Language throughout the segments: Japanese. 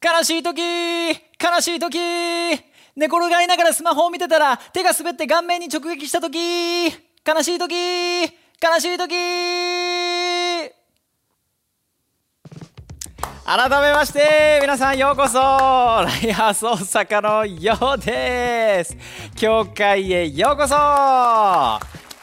悲しい時悲しい時寝転がりながらスマホを見てたら手が滑って顔面に直撃した時悲しい時悲しい時。改めまして皆さんようこそライハース大阪のようです。教会へようこそ。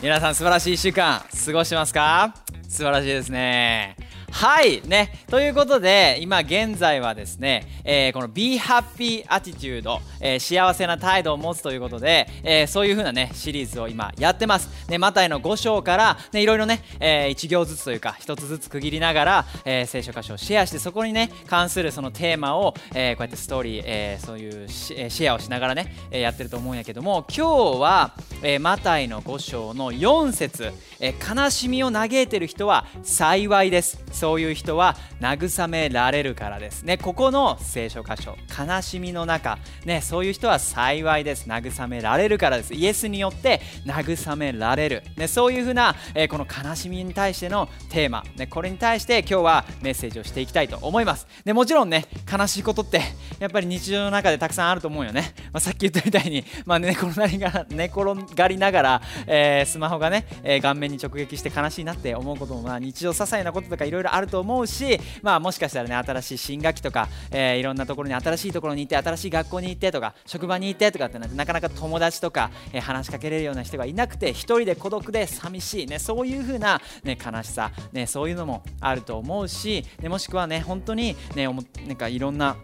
皆さん素晴らしい1週間過ごしますか？素晴らしいですね。はいね。ということで今現在はですね、えー、この Be Happy Attitude、えー、幸せな態度を持つということで、えー、そういう風なねシリーズを今やってます。ねマタイの5章からねいろいろね、えー、1行ずつというか1つずつ区切りながら、え、聖書箇所をシェアしてそこにね関するそのテーマを、え、こうやってストーリー、え、そういうシェアをしながらね、え、やってると思うんやけども今日は、え、マタイの5章の4節、え、悲しみを嘆いてる人は幸いです。そういう人は慰められるからですね。ここの聖書箇所悲しみの中。ねそういう人は幸いです。慰められるからです。イエスによって慰められる、ね、そういうふうな、えー、この悲しみに対してのテーマ、ね、これに対して今日はメッセージをしていきたいと思います。でもちろんね悲しいことってやっぱり日常の中でたくさんあると思うよね、まあ、さっき言ったみたいに、まあ、寝転がりが寝転がりながら、えー、スマホがね、えー、顔面に直撃して悲しいなって思うことも、まあ、日常些細なこととかいろいろあると思うし、まあ、もしかしたらね新しい新学期とか、えー、いろんなところに新しいところに行って新しい学校に行ってとか職場に行ってとかってなってなかなか友達とか、えー、話しかけれるような人がいなくて1人で孤独で寂しい、ね、そういう風な、ね、悲しさ、ね、そういうのもあると思うし、ね、もしくはね本当にねなんかいろんな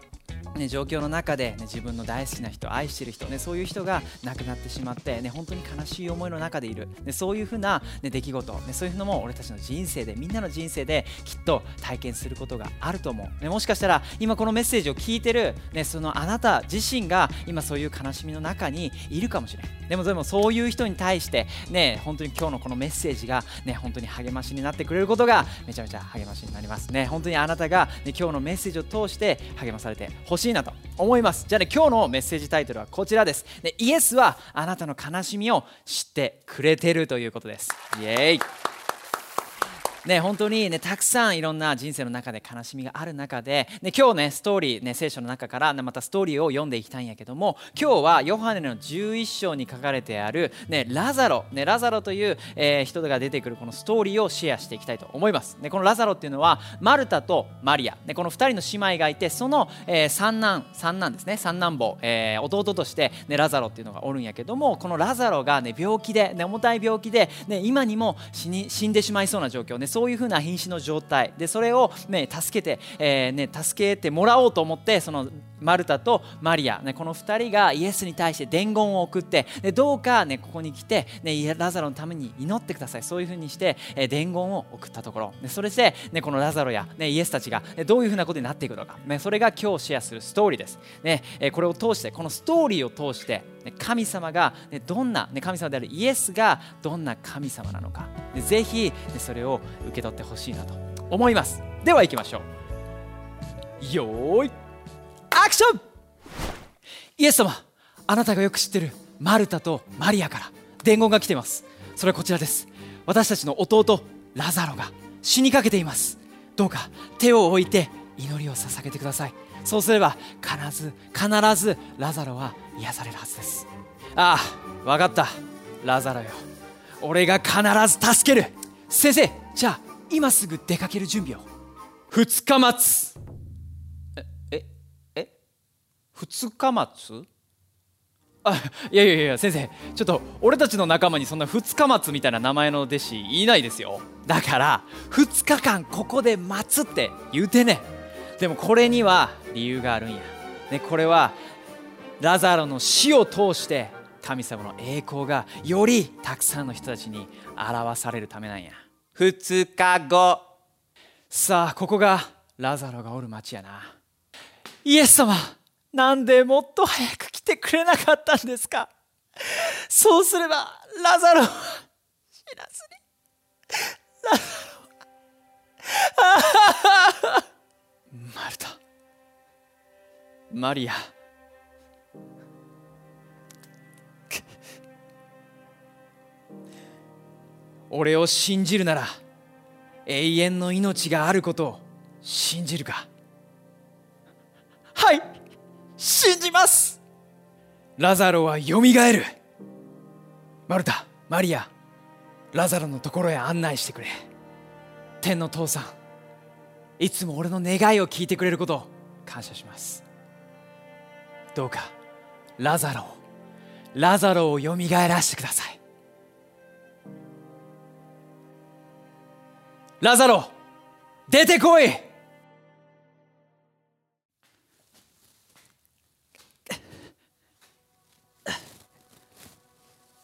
ね、状況の中で、ね、自分の大好きな人愛してる人、ね、そういう人が亡くなってしまって、ね、本当に悲しい思いの中でいる、ね、そういうふうな、ね、出来事、ね、そういうのも俺たちの人生でみんなの人生できっと体験することがあると思う、ね、もしかしたら今このメッセージを聞いてる、ね、そのあなた自身が今そういう悲しみの中にいるかもしれないでもでもそういう人に対して、ね、本当に今日のこのメッセージが、ね、本当に励ましになってくれることがめちゃめちゃ励ましになります。ね本当にあなたが、ね、今日のメッセージを通して励まされてほしい。しいなと思います。じゃあね今日のメッセージタイトルはこちらです、で、イエスはあなたの悲しみを知ってくれてるということです。イエーイ。ね、本当にね、たくさんいろんな人生の中で悲しみがある中で、ね、今日ね、ストーリー、ね、聖書の中から、ね、またストーリーを読んでいきたいんやけども、今日はヨハネの11章に書かれてある、ね、ラザロ、ね、ラザロという、えー、人が出てくるこのストーリーをシェアしていきたいと思います。ね、このラザロっていうのは、マルタとマリア、ね、この2人の姉妹がいて、その、えー、三男、三男ですね、三男坊、えー、弟として、ね、ラザロっていうのがおるんやけども、このラザロが、ね、病気で、ね、重たい病気で、ね、今にも死に死んでしまいそうな状況、ね、そういうふうな瀕死の状態。でそれを、ね、助けて、えーね、助けてもらおうと思ってそのマルタとマリア、ね、この2人がイエスに対して伝言を送ってでどうか、ね、ここに来て、ね、ラザロのために祈ってください。そういうふうにして、え、伝言を送ったところ、ね、それで、ね、このラザロや、ね、イエスたちが、ね、どういうふうなことになっていくのか、ね、それが今日シェアするストーリーです、ねえ、これを通してこのストーリーを通して神様がどんな神様であるイエスがどんな神様なのか。ぜひそれを受け取ってほしいなと思います。では行きましょう。よーいアクション！イエス様あなたがよく知ってるマルタとマリアから伝言が来ています。それはこちらです。私たちの弟ラザロが死にかけています。どうか手を置いて祈りを捧げてください。そうすれば必ず必ずラザロは癒されるはずです。ああ分かった。ラザロよ。俺が必ず助ける。先生じゃあ今すぐ出かける準備を。2日待つ。えええ？2日待つ？あいやいやいや先生ちょっと俺たちの仲間にそんな2日待つみたいな名前の弟子いないですよ。だから2日間ここで待つって言うてね。でもこれには理由があるんや、ね、これはラザロの死を通して神様の栄光がよりたくさんの人たちに表されるためなんや。2日後。さあここがラザロがおる町やな。イエス様なんでもっと早く来てくれなかったんですか？そうすればラザロは死なずに。ラザロはマルタマリア俺を信じるなら永遠の命があることを信じるか。はい信じます。ラザロはよみがえる。マルタマリアラザロのところへ案内してくれ。天の父さん。いつも俺の願いを聞いてくれることを感謝します。どうかラザロをラザロをよみがえらせてください。ラザロ出てこい！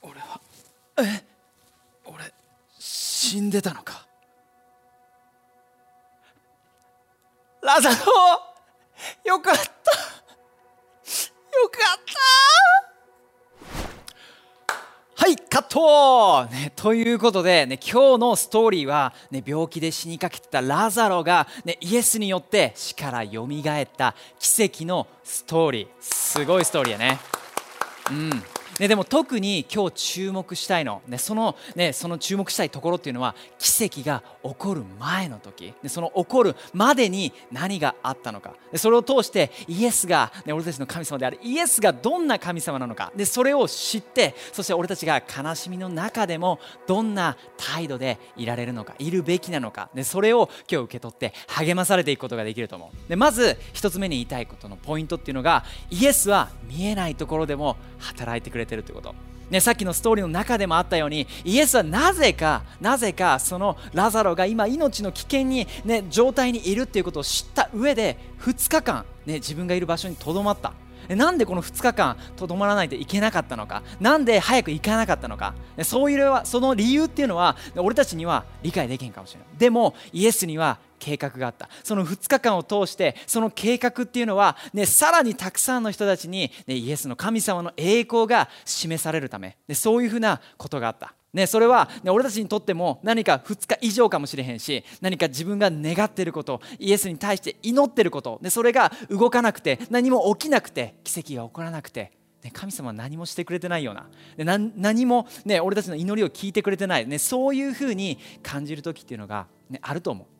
俺はえ俺死んでたのか？ラザロよかった。よかった。はいカット、ね、ということで、ね、今日のストーリーは、ね、病気で死にかけてたラザロが、ね、イエスによって死からよみがえった奇跡のストーリー。すごいストーリーやね。うん。ね、でも特に今日注目したいの、ねそのね、その注目したいところっていうのは奇跡が起こる前の時、ね、その起こるまでに何があったのか。でそれを通してイエスが、ね、俺たちの神様である。イエスがどんな神様なのか。でそれを知ってそして俺たちが悲しみの中でもどんな態度でいられるのか。いるべきなのか。でそれを今日受け取って励まされていくことができると思う。でまず1つ目に言いたいことのポイントっていうのがイエスは見えないところでも働いてくれてるってこと、ね、さっきのストーリーの中でもあったようにイエスはなぜかなぜかそのラザロが今命の危険に、ね、状態にいるっていうことを知った上で2日間、ね、自分がいる場所にとどまった。なんでこの2日間とどまらないといけなかったのか？なんで早く行かなかったのか？そういうその理由っていうのは俺たちには理解できへんかもしれない。でもイエスには計画があった。その2日間を通してその計画っていうのは、ね、さらにたくさんの人たちに、ね、イエスの神様の栄光が示されるため、ね、そういうふうなことがあった。ね、それは、ね、俺たちにとっても何か2日以上かもしれへんし何か自分が願っていることイエスに対して祈っていることでそれが動かなくて何も起きなくて奇跡が起こらなくて、ね、神様は何もしてくれてないような。で何も、ね、俺たちの祈りを聞いてくれてない、ね、そういうふうに感じる時っていうのが、ね、あると思う。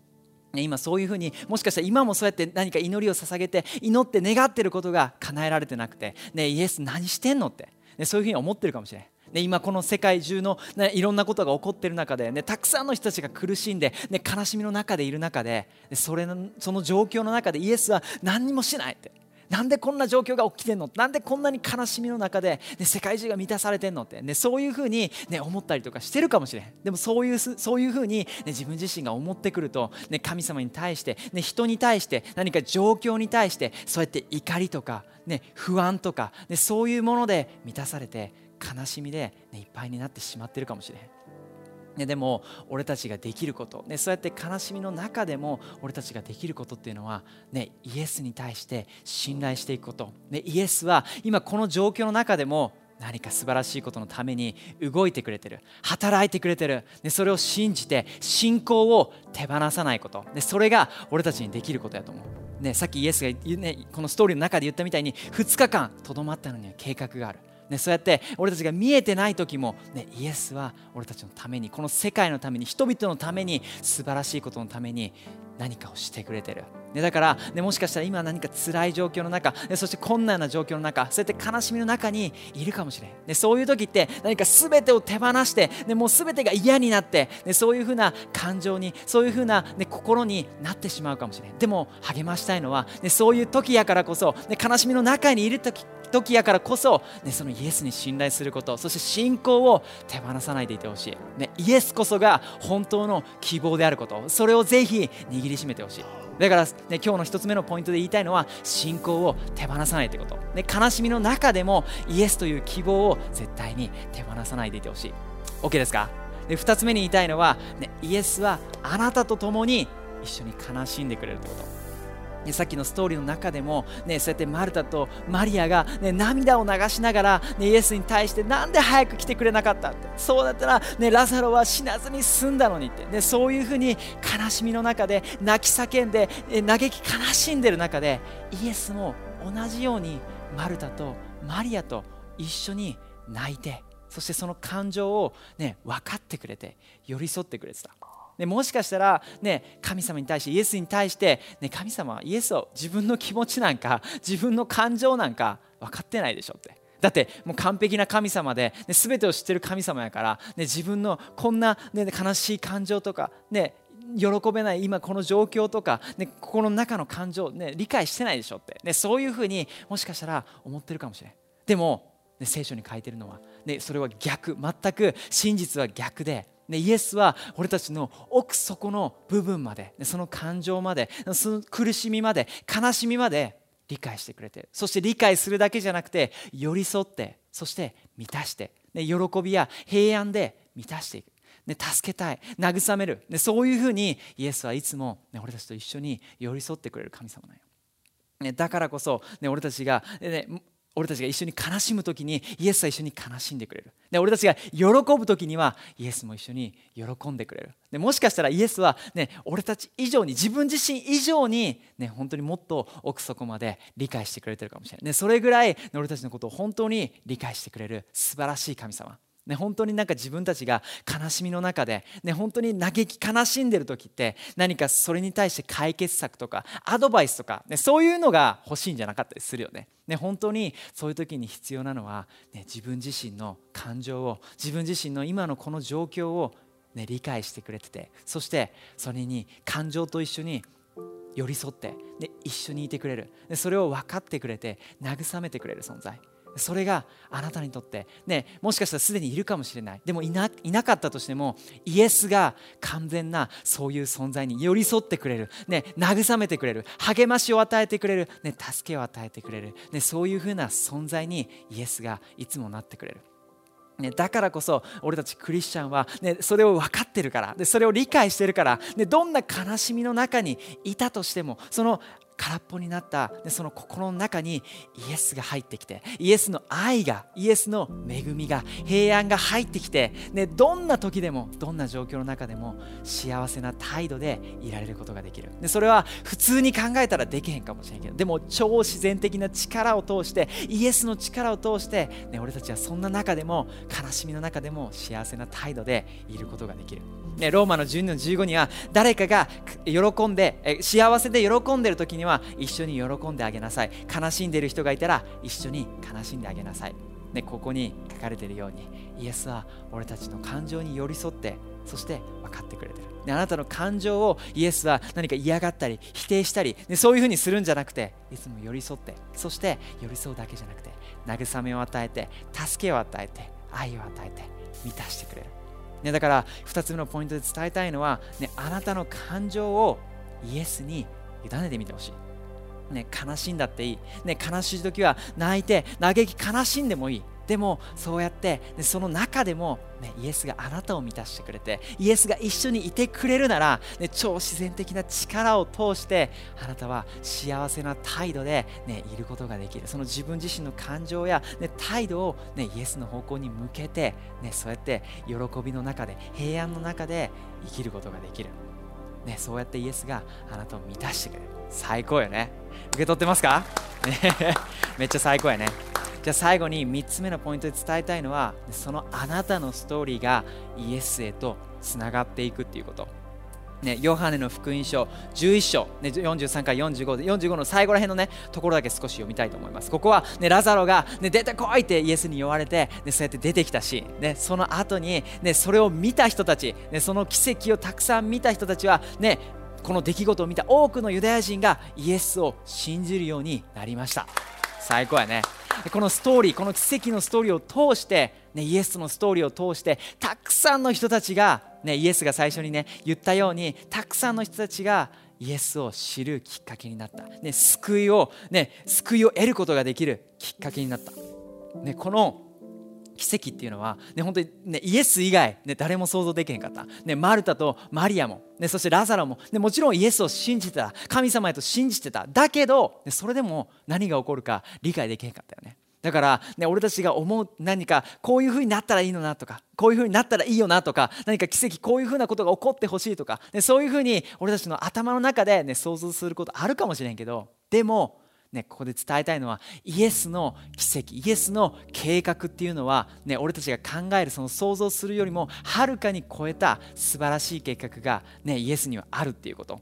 今そういうふうにもしかしたら今もそうやって何か祈りを捧げて祈って願ってることが叶えられてなくて、ね、イエス何してんのって、ね、そういうふうに思ってるかもしれない。ね、今この世界中の、ね、いろんなことが起こっている中で、ね、たくさんの人たちが苦しんで、ね、悲しみの中でいる中でそれのその状況の中でイエスは何にもしないってなんでこんな状況が起きてんの？なんでこんなに悲しみの中で、ね、世界中が満たされてんのって、ね、そういうふうに、ね、思ったりとかしてるかもしれん。でもそういうそういうふうに、ね、自分自身が思ってくると、ね、神様に対して、ね、人に対して何か状況に対してそうやって怒りとか、ね、不安とか、ね、そういうもので満たされて悲しみで、ね、いっぱいになってしまってるかもしれん。ね、でも俺たちができること、ね、そうやって悲しみの中でも俺たちができることっていうのは、ね、イエスに対して信頼していくこと、ね、イエスは今この状況の中でも何か素晴らしいことのために動いてくれてる。働いてくれてる、ね、それを信じて信仰を手放さないこと、ね、それが俺たちにできることやと思う、ね、さっきイエスが、ね、このストーリーの中で言ったみたいに2日間とどまったのには計画がある。ね、そうやって俺たちが見えてない時も、ね、イエスは俺たちのためにこの世界のために人々のために素晴らしいことのために何かをしてくれてる、ね、だから、ね、もしかしたら今何か辛い状況の中、ね、そして困難な状況の中そうやって悲しみの中にいるかもしれん、ね、そういう時って何か全てを手放して、ね、もう全てが嫌になって、ね、そういうふうな感情にそういうふうな、ね、心になってしまうかもしれん。でも励ましたいのは、ね、そういう時やからこそ、ね、悲しみの中にいる時時やからこそ、ね、そのイエスに信頼することそして信仰を手放さないでいてほしい、ね、イエスこそが本当の希望であることそれをぜひ握りしめてほしい。だから、ね、今日の1つ目のポイントで言いたいのは信仰を手放さないということ、ね、悲しみの中でもイエスという希望を絶対に手放さないでいてほしい。OK ですか？で2つ目に言いたいのは、ね、イエスはあなたと共に一緒に悲しんでくれるということ。さっきのストーリーの中でも、ね、そうやってマルタとマリアが、ね、涙を流しながら、ね、イエスに対してなんで早く来てくれなかったってそうだったら、ね、ラザロは死なずに済んだのにって、ね、そういうふうに悲しみの中で泣き叫んで嘆き悲しんでる中でイエスも同じようにマルタとマリアと一緒に泣いてそしてその感情を、ね、分かってくれて寄り添ってくれてた。ね、もしかしたら、ね、神様に対してイエスに対して、ね、神様はイエスを自分の気持ちなんか 自分の感情なんか分かってないでしょって。だってもう完璧な神様で、ね、全てを知ってる神様やから、ね、自分のこんな、ね、悲しい感情とか、ね、喜べない今この状況とか、ね、心の中の感情、ね、理解してないでしょって、ね、そういうふうにもしかしたら思ってるかもしれないでも、ね、聖書に書いてるのは、ね、それは逆全く真実は逆でね、イエスは俺たちの奥底の部分までその感情までその苦しみまで悲しみまで理解してくれてそして理解するだけじゃなくて寄り添ってそして満たして、ね、喜びや平安で満たしていく、ね、助けたい慰める、ね、そういうふうにイエスはいつも、ね、俺たちと一緒に寄り添ってくれる神様なんよ。ね、だからこそ、ね、俺たちが、ね、俺たちが一緒に悲しむ時にイエスは一緒に悲しんでくれる。で俺たちが喜ぶ時にはイエスも一緒に喜んでくれる。でもしかしたらイエスは、ね、俺たち以上に自分自身以上に、ね、本当にもっと奥底まで理解してくれてるかもしれない、ね、それぐらい俺たちのことを本当に理解してくれる素晴らしい神様。ね、本当になんか自分たちが悲しみの中で、ね、本当に嘆き悲しんでる時って何かそれに対して解決策とかアドバイスとか、ね、そういうのが欲しいんじゃなかったりするよね。ね本当にそういう時に必要なのは、ね、自分自身の感情を自分自身の今のこの状況を、ね、理解してくれててそしてそれに感情と一緒に寄り添ってで一緒にいてくれるでそれを分かってくれて慰めてくれる存在それがあなたにとって、ね、もしかしたらすでにいるかもしれない。でもいないなかったとしてもイエスが完全なそういう存在に寄り添ってくれる、ね、慰めてくれる。励ましを与えてくれる、ね、助けを与えてくれる、ね、そういうふうな存在にイエスがいつもなってくれる。ね、だからこそ俺たちクリスチャンは、ね、それを分かってるから。でそれを理解してるから、ね、どんな悲しみの中にいたとしてもその空っぽになった。でその心の中にイエスが入ってきてイエスの愛がイエスの恵みが平安が入ってきて、ね、どんな時でもどんな状況の中でも幸せな態度でいられることができる。でそれは普通に考えたらできへんかもしれんけどでも超自然的な力を通してイエスの力を通して、ね、俺たちはそんな中でも悲しみの中でも幸せな態度でいることができる、ね、ローマの12の15には誰かが喜んで幸せで喜んでる時にはは一緒に喜んであげなさい。悲しんでいる人がいたら一緒に悲しんであげなさい、ね、ここに書かれているようにイエスは俺たちの感情に寄り添ってそして分かってくれてる。であなたの感情をイエスは何か嫌がったり否定したり、ね、そういうふうにするんじゃなくていつも寄り添ってそして寄り添うだけじゃなくて慰めを与えて助けを与えて愛を与えて満たしてくれる、ね、だから2つ目のポイントで伝えたいのは、ね、あなたの感情をイエスに委ねてみてほしい。ね、悲しんだっていい、ね、悲しい時は泣いて嘆き悲しんでもいい。でもそうやって、ね、その中でも、ね、イエスがあなたを満たしてくれてイエスが一緒にいてくれるなら、ね、超自然的な力を通してあなたは幸せな態度で、ね、いることができる。その自分自身の感情や、ね、態度を、ね、イエスの方向に向けて、ね、そうやって喜びの中で平安の中で生きることができる、ね、そうやってイエスがあなたを満たしてくれる。最高よね。受け取ってますか？ね。めっちゃ最高やね。じゃあ最後に3つ目のポイントで伝えたいのはそのあなたのストーリーがイエスへとつながっていくっていうこと。ね、ヨハネの福音書11章、ね、43から45 45の最後らへんの、ね、ところだけ少し読みたいと思います。ここは、ね、ラザロが、ね、出てこいってイエスに言われて、ね、そうやって出てきたし、ね、その後に、ね、それを見た人たち、ね、その奇跡をたくさん見た人たちは、ね、この出来事を見た多くのユダヤ人がイエスを信じるようになりました。最高やね。このストーリーこの奇跡のストーリーを通して、ね、イエスのストーリーを通してたくさんの人たちが、ね、イエスが最初にね言ったようにたくさんの人たちがイエスを知るきっかけになった、ね、救いを、ね、救いを得ることができるきっかけになった、ね、この奇跡っていうのは、ね、本当に、ね、イエス以外、ね、誰も想像できへんかった、ね、マルタとマリアも、ね、そしてラザロも、ね、もちろんイエスを信じてた。神様へと信じてた。だけど、ね、それでも何が起こるか理解できへんかったよね。だから、ね、俺たちが思う何かこういうふうになったらいいのなとかこういうふうになったらいいよなとか何か奇跡こういうふうなことが起こってほしいとか、ね、そういうふうに俺たちの頭の中で、ね、想像することあるかもしれんけどでもね、ここで伝えたいのはイエスの奇跡イエスの計画っていうのは、ね、俺たちが考えるその想像するよりもはるかに超えた素晴らしい計画が、ね、イエスにはあるっていうこと。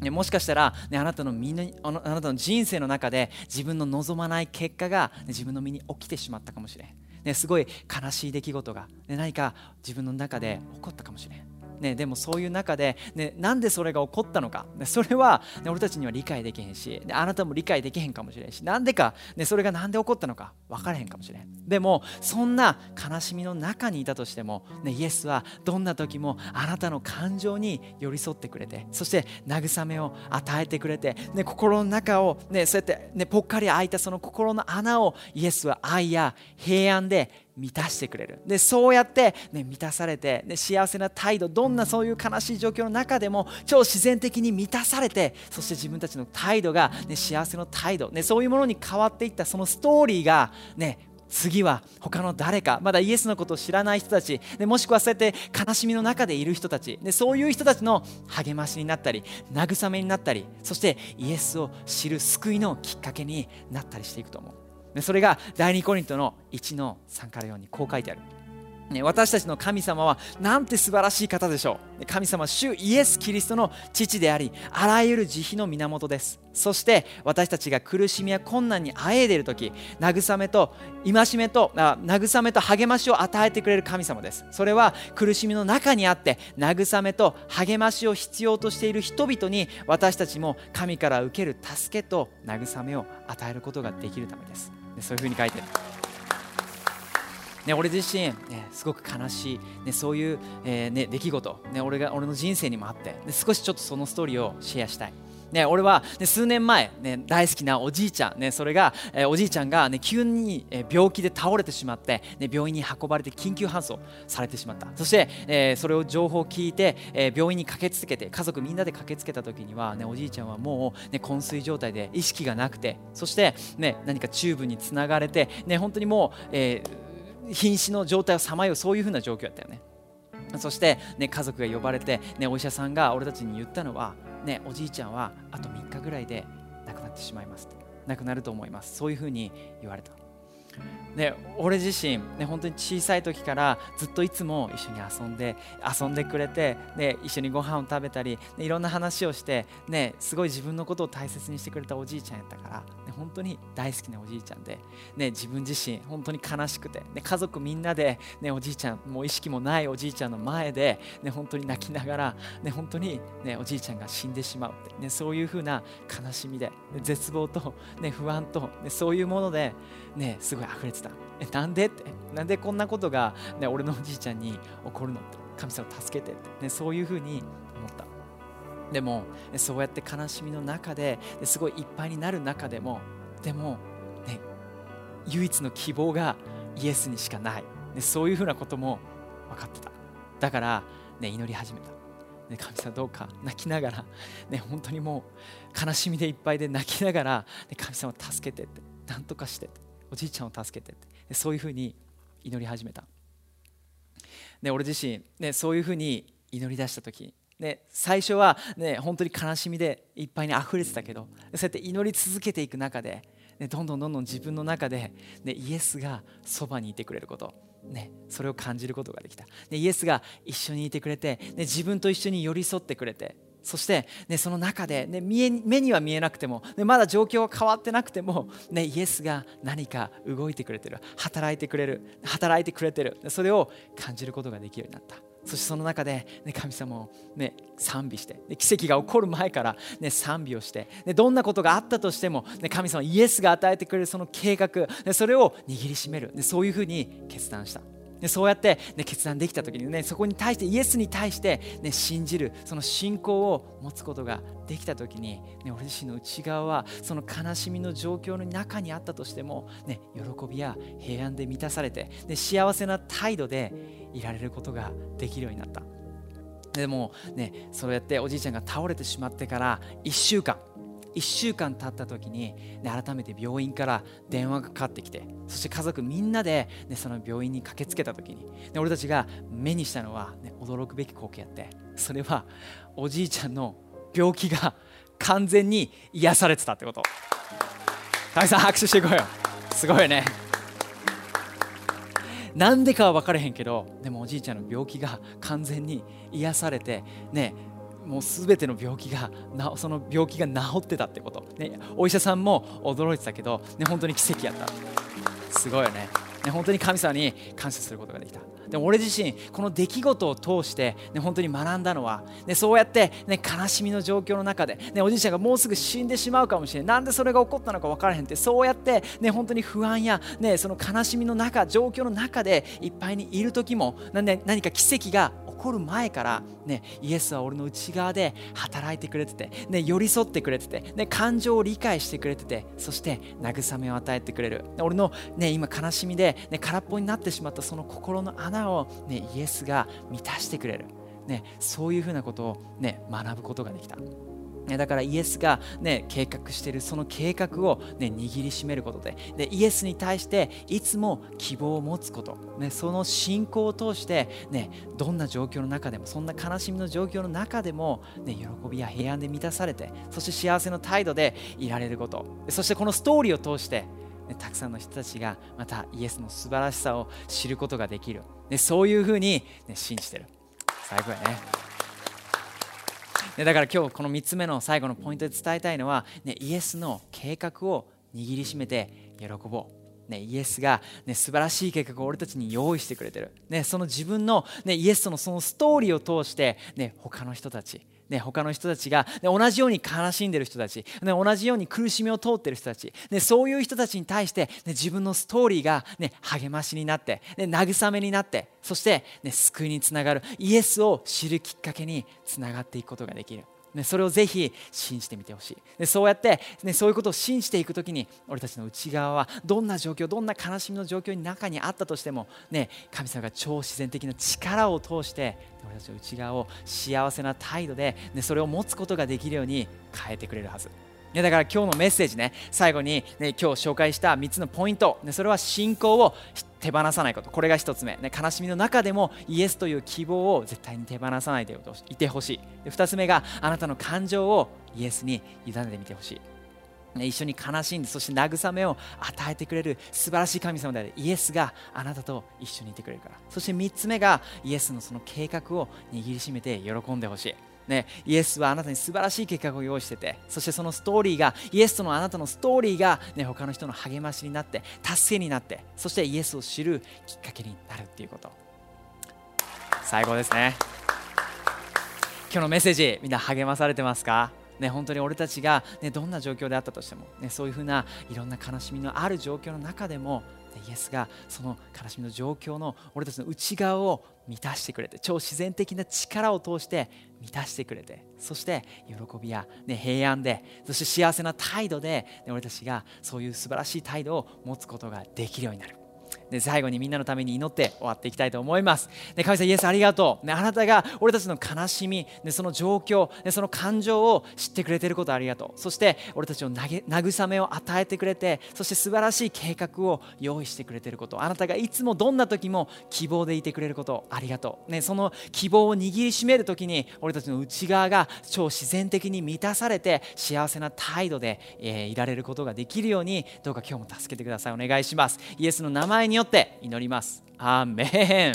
ね、もしかしたら、ね、あなたの身のあなたの人生の中で自分の望まない結果が、ね、自分の身に起きてしまったかもしれん、ね、すごい悲しい出来事が、ね、何か自分の中で起こったかもしれん。ね、でもそういう中で、ね、なんでそれが起こったのか、ね、それは、ね、俺たちには理解できへんし、ね、あなたも理解できへんかもしれんしなんでか、ね、それが何で起こったのか分からへんかもしれん。でもそんな悲しみの中にいたとしても、ね、イエスはどんな時もあなたの感情に寄り添ってくれてそして慰めを与えてくれて、ね、心の中を、ね、そうやって、ね、ぽっかり開いたその心の穴をイエスは愛や平安で満たしてくれる。でそうやって、ね、満たされて、ね、幸せな態度どんなそういう悲しい状況の中でも超自然的に満たされてそして自分たちの態度が、ね、幸せの態度、ね、そういうものに変わっていったそのストーリーが、ね、次は他の誰かまだイエスのことを知らない人たちでもしくはそうやって悲しみの中でいる人たちでそういう人たちの励ましになったり慰めになったりそしてイエスを知る救いのきっかけになったりしていくと思う。それが第2コリントの1の3から4にこう書いてある。ね私たちの神様はなんて素晴らしい方でしょう。神様主イエス・キリストの父でありあらゆる慈悲の源です。そして私たちが苦しみや困難にあえいでいる時慰めと戒めとあ慰めと励ましを与えてくれる神様です。それは苦しみの中にあって慰めと励ましを必要としている人々に私たちも神から受ける助けと慰めを与えることができるためです。そういうふうに書いてる。ね、俺自身、ね、すごく悲しい、ね、そういう、えーね、出来事、ね、俺が俺の人生にもあって、ね、少しちょっとそのストーリーをシェアしたい。ね、俺は、ね、数年前、ね、大好きなおじいちゃん、ね、それが、えー、おじいちゃんが、ね、急に、えー、病気で倒れてしまって、ね、病院に運ばれて緊急搬送されてしまった。そして、えー、それを情報を聞いて、え病院に駆けつけて家族みんなで駆けつけた時には、ね、おじいちゃんはもう、ね、昏睡状態で意識がなくてそして、ね、何かチューブにつながれて、ね、本当にもう、え瀕死の状態をさまようそういうふうな状況だったよね。そして、ね、家族が呼ばれて、ね、お医者さんが俺たちに言ったのはね、おじいちゃんはあと3日ぐらいで亡くなってしまいます。亡くなると思います。そういうふうに言われた。で俺自身、ね、本当に小さい時からずっといつも一緒に遊んで遊んでくれて、ね、一緒にご飯を食べたり、ね、いろんな話をして、ね、すごい自分のことを大切にしてくれたおじいちゃんやったから、ね、本当に大好きなおじいちゃんで、ね、自分自身本当に悲しくて、ね、家族みんなで、ね、おじいちゃんもう意識もないおじいちゃんの前で、ね、本当に泣きながら、ね、本当に、ね、おじいちゃんが死んでしまうって、ね、そういうふうな悲しみで、絶望と、ね、不安と、ね、そういうもので、ね、すごい溢れてた。えなんで？ってなんでこんなことが、ね、俺のおじいちゃんに起こるの？って神様助けてって、ね、そういうふうに思った。でもそうやって悲しみの中ですごいいっぱいになる中でもでも、ね、唯一の希望がイエスにしかない、ね、そういうふうなことも分かってた。だから、ね、祈り始めた。ね、神様どうか泣きながら、ね、本当にもう悲しみでいっぱいで泣きながら、ね、神様助けてって。何とかしてって。おじいちゃんを助けてって。そういうふうに祈り始めた、ね、俺自身、ね、そういうふうに祈り出した時ね、最初は、ね、本当に悲しみでいっぱいに溢れてたけどそうやって祈り続けていく中で、ね、どんどんどんどん自分の中で、ね、イエスがそばにいてくれること、ね、それを感じることができた、ね、イエスが一緒にいてくれて、ね、自分と一緒に寄り添ってくれてそして、ね、その中で、ね、見え目には見えなくても、ね、まだ状況は変わってなくても、ね、イエスが何か動いてくれてる働いてくれる働いてくれてるそれを感じることができるようになったそしてその中で、ね、神様を、ね、賛美して、ね、奇跡が起こる前から、ね、賛美をして、ね、どんなことがあったとしても、ね、神様イエスが与えてくれるその計画、ね、それを握りしめる、ね、そういうふうに決断した。でそうやって、ね、決断できた時にねそこに対してイエスに対して、ね、信じるその信仰を持つことができた時に、ね、俺自身の内側はその悲しみの状況の中にあったとしても、ね、喜びや平安で満たされて、ね、幸せな態度でいられることができるようになった。でもねそうやっておじいちゃんが倒れてしまってから1週間1週間経った時に、ね、改めて病院から電話がかかってきてそして家族みんなで、ね、その病院に駆けつけた時に、ね、俺たちが目にしたのは、ね、驚くべき光景やってそれはおじいちゃんの病気が完全に癒されてたってこと。神さん拍手していこうよ。すごいね。なんでかは分からへんけどでもおじいちゃんの病気が完全に癒されてねもう全ての病気がなその病気が治ってたってこと、ね、お医者さんも驚いてたけど、ね、本当に奇跡やった。すごいよね。ね本当に神様に感謝することができた。でも俺自身この出来事を通して、ね、本当に学んだのは、ね、そうやって、ね、悲しみの状況の中で、ね、おじいちゃんがもうすぐ死んでしまうかもしれないなんでそれが起こったのか分からへんってそうやって、ね、本当に不安や、ね、その悲しみの中状況の中でいっぱいにいる時も何か奇跡がこる前から、ね、イエスは俺の内側で働いてくれてて、ね、寄り添ってくれてて、ね、感情を理解してくれててそして慰めを与えてくれる俺の、ね、今悲しみで、ね、空っぽになってしまったその心の穴を、ね、イエスが満たしてくれる、ね、そういうふうなことを、ね、学ぶことができた。だからイエスが、ね、計画しているその計画を、ね、握りしめることで。でイエスに対していつも希望を持つこと、ね、その信仰を通して、ね、どんな状況の中でもそんな悲しみの状況の中でも、ね、喜びや平安で満たされてそして幸せの態度でいられること。そしてこのストーリーを通してね、たくさんの人たちがまたイエスの素晴らしさを知ることができる、ね、そういうふうに、ね、信じてる。最高やね。ねだから今日この3つ目の最後のポイントで伝えたいのは、ね、イエスの計画を握りしめて喜ぼう。ね、イエスが、ね、素晴らしい計画を俺たちに用意してくれてる、ね、その自分の、ね、イエスとのそのストーリーを通して、ね、他の人たちね、他の人たちが、ね、同じように悲しんでる人たち、ね、同じように苦しみを通ってる人たち、ね、そういう人たちに対して、ね、自分のストーリーが、ね、励ましになって、ね、慰めになってそして、ね、救いにつながるイエスを知るきっかけにつながっていくことができる。ね、それをぜひ信じてみてほしいでそうやって、ね、そういうことを信じていく時に俺たちの内側はどんな状況どんな悲しみの状況に中にあったとしても、ね、神様が超自然的な力を通して俺たちの内側を幸せな態度で、ね、それを持つことができるように変えてくれるはず。ねだから今日のメッセージね最後に、ね、今日紹介した3つのポイント、ね、それは信仰を手放さないことこれが1つ目、ね、悲しみの中でもイエスという希望を絶対に手放さないでいてほしい。で2つ目があなたの感情をイエスに委ねてみてほしい。一緒に悲しんでそして慰めを与えてくれる素晴らしい神様であるイエスがあなたと一緒にいてくれるから。そして3つ目がイエスのその計画を握りしめて喜んでほしい。ね、イエスはあなたに素晴らしい計画を用意しててそしてそのストーリーがイエスとのあなたのストーリーが、ね、他の人の励ましになって達成になってそしてイエスを知るきっかけになるっていうこと。最高ですね。今日のメッセージみんな励まされてますか？ね、本当に俺たちが、ね、どんな状況であったとしても、ね、そういうふうないろんな悲しみのある状況の中でもイエスがその悲しみの状況の俺たちの内側を満たしてくれて超自然的な力を通して満たしてくれてそして喜びや、ね、平安でそして幸せな態度で、ね、俺たちがそういう素晴らしい態度を持つことができるようになる。で最後にみんなのために祈って終わっていきたいと思います。で神様イエスありがとう、ね、あなたが俺たちの悲しみ、ね、その状況、ね、その感情を知ってくれていることありがとう。そして俺たちを慰めを与えてくれてそして素晴らしい計画を用意してくれていること。あなたがいつもどんな時も希望でいてくれることありがとう、ね、その希望を握りしめる時に俺たちの内側が超自然的に満たされて幸せな態度で、えー、いられることができるようにどうか今日も助けてください。お願いします。イエスの名前によって祈ります。アーメ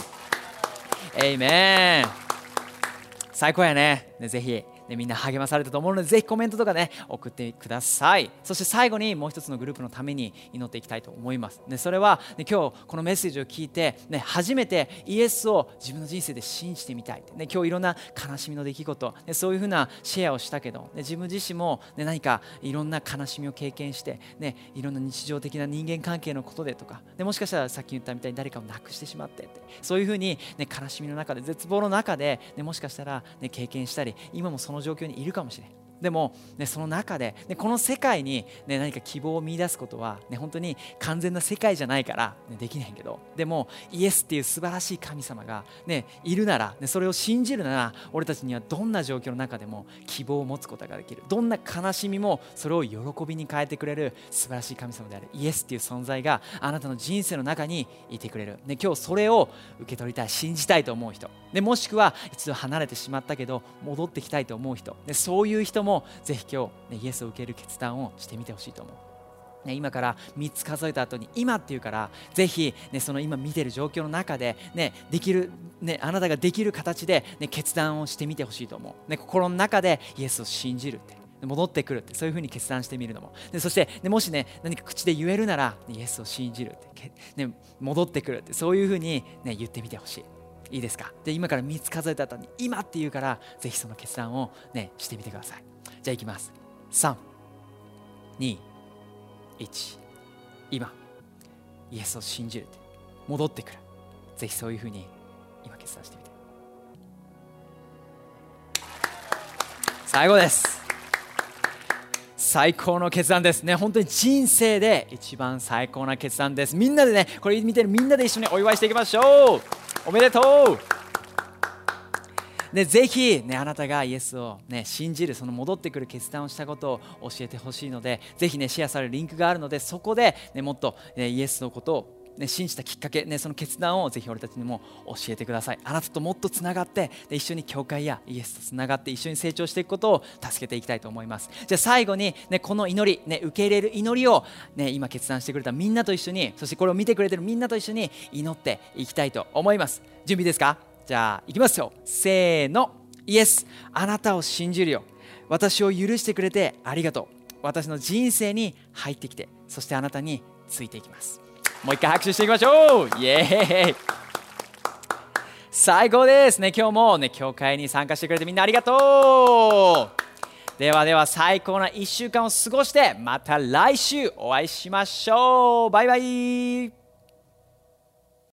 ン。エイメン。最高やね。ねぜひ、みんな励まされたと思うのでぜひコメントとかね送ってください。そして最後にもう一つのグループのために祈っていきたいと思います、ね、それは、ね、今日このメッセージを聞いて、ね、初めてイエスを自分の人生で信じてみたい、ね、今日いろんな悲しみの出来事、ね、そういうふうなシェアをしたけど、ね、自分自身も、ね、何かいろんな悲しみを経験して、ね、いろんな日常的な人間関係のことでとか、ね、もしかしたらさっき言ったみたいに誰かを亡くしてしまってってそういうふうに、ね、悲しみの中で絶望の中で、ね、もしかしたら、ね、経験したり今もその状況にいるかもしれないでも、ね、その中で、ね、この世界に、ね、何か希望を見出すことは、ね、本当に完全な世界じゃないから、ね、できないけどでもイエスっていう素晴らしい神様が、ね、いるなら、ね、それを信じるなら俺たちにはどんな状況の中でも希望を持つことができる。どんな悲しみもそれを喜びに変えてくれる素晴らしい神様である。イエスっていう存在があなたの人生の中にいてくれる、ね、今日それを受け取りたい信じたいと思う人。でもしくは一度離れてしまったけど戻ってきたいと思う人。でそういう人もぜひ今日、ね、イエスを受ける決断をしてみてほしいと思う。ね、今から3つ数えた後に今っていうからぜひ、ね、その今見てる状況の中で、ね、できる、ね、あなたができる形で、ね、決断をしてみてほしいと思う、ね、心の中でイエスを信じるって戻ってくるってそういうふうに決断してみるのも。でそして、ね、もしね何か口で言えるならイエスを信じるって、ね、戻ってくるってそういうふうに、ね、言ってみてほしい。いいですか？で今から3つ数えた後に今って言うからぜひその決断を、ね、してみてください。じゃあいきます。3 2 1今。イエスを信じるって。戻ってくる。ぜひそういうふうに今決断してみて。最後です。最高の決断です。ね本当に人生で一番最高な決断です。みんなでねこれ見てるみんなで一緒にお祝いしていきましょう。おめでとう。でぜひ、ね、あなたがイエスを、ね、信じるその戻ってくる決断をしたことを教えてほしいのでぜひ、ね、シェアされるリンクがあるのでそこで、ね、もっと、ね、イエスのことをね、信じたきっかけ、ね、その決断をぜひ俺たちにも教えてください。あなたともっとつながってで一緒に教会やイエスとつながって一緒に成長していくことを助けていきたいと思います。じゃあ最後に、ね、この祈り、ね、受け入れる祈りを、ね、今決断してくれたみんなと一緒にそしてこれを見てくれてるみんなと一緒に祈っていきたいと思います。準備ですか？じゃあいきますよ。せーの。イエス。あなたを信じるよ。私を許してくれてありがとう。私の人生に入ってきてそしてあなたについていきます。もう一回拍手していきましょう。イエーイ。最高ですね。今日もね教会に参加してくれてみんなありがとう。ではでは最高な1週間を過ごしてまた来週お会いしましょう。バイバイ。